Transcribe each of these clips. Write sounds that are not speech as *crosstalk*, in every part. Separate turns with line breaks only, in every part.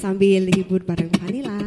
sambil hibur bareng Vanilla.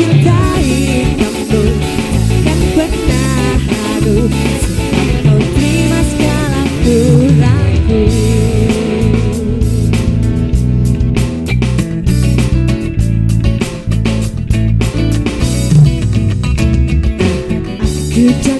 mencintai kamu Takkan pernah harus Kau terima segala kurangku Aku jadi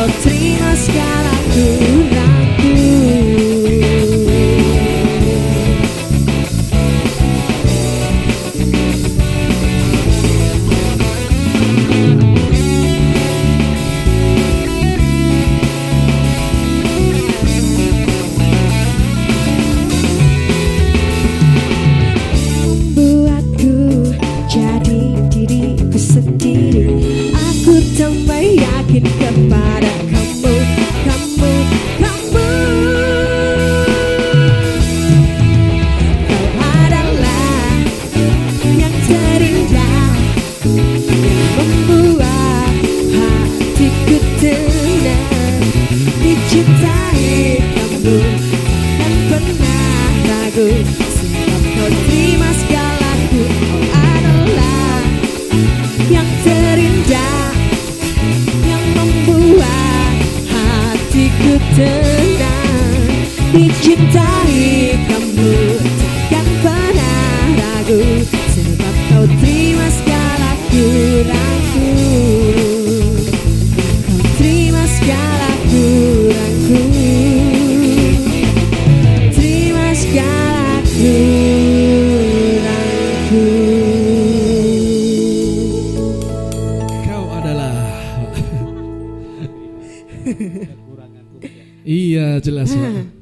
doutrinas que ela tudo mencintai kamu. Dan pernah ragu. Sebab kau terima segalaku. Kau adalah yang terindah. Yang membuat hatiku tenang. Dicintai Kau
adalah *laughs* Iya jelas ya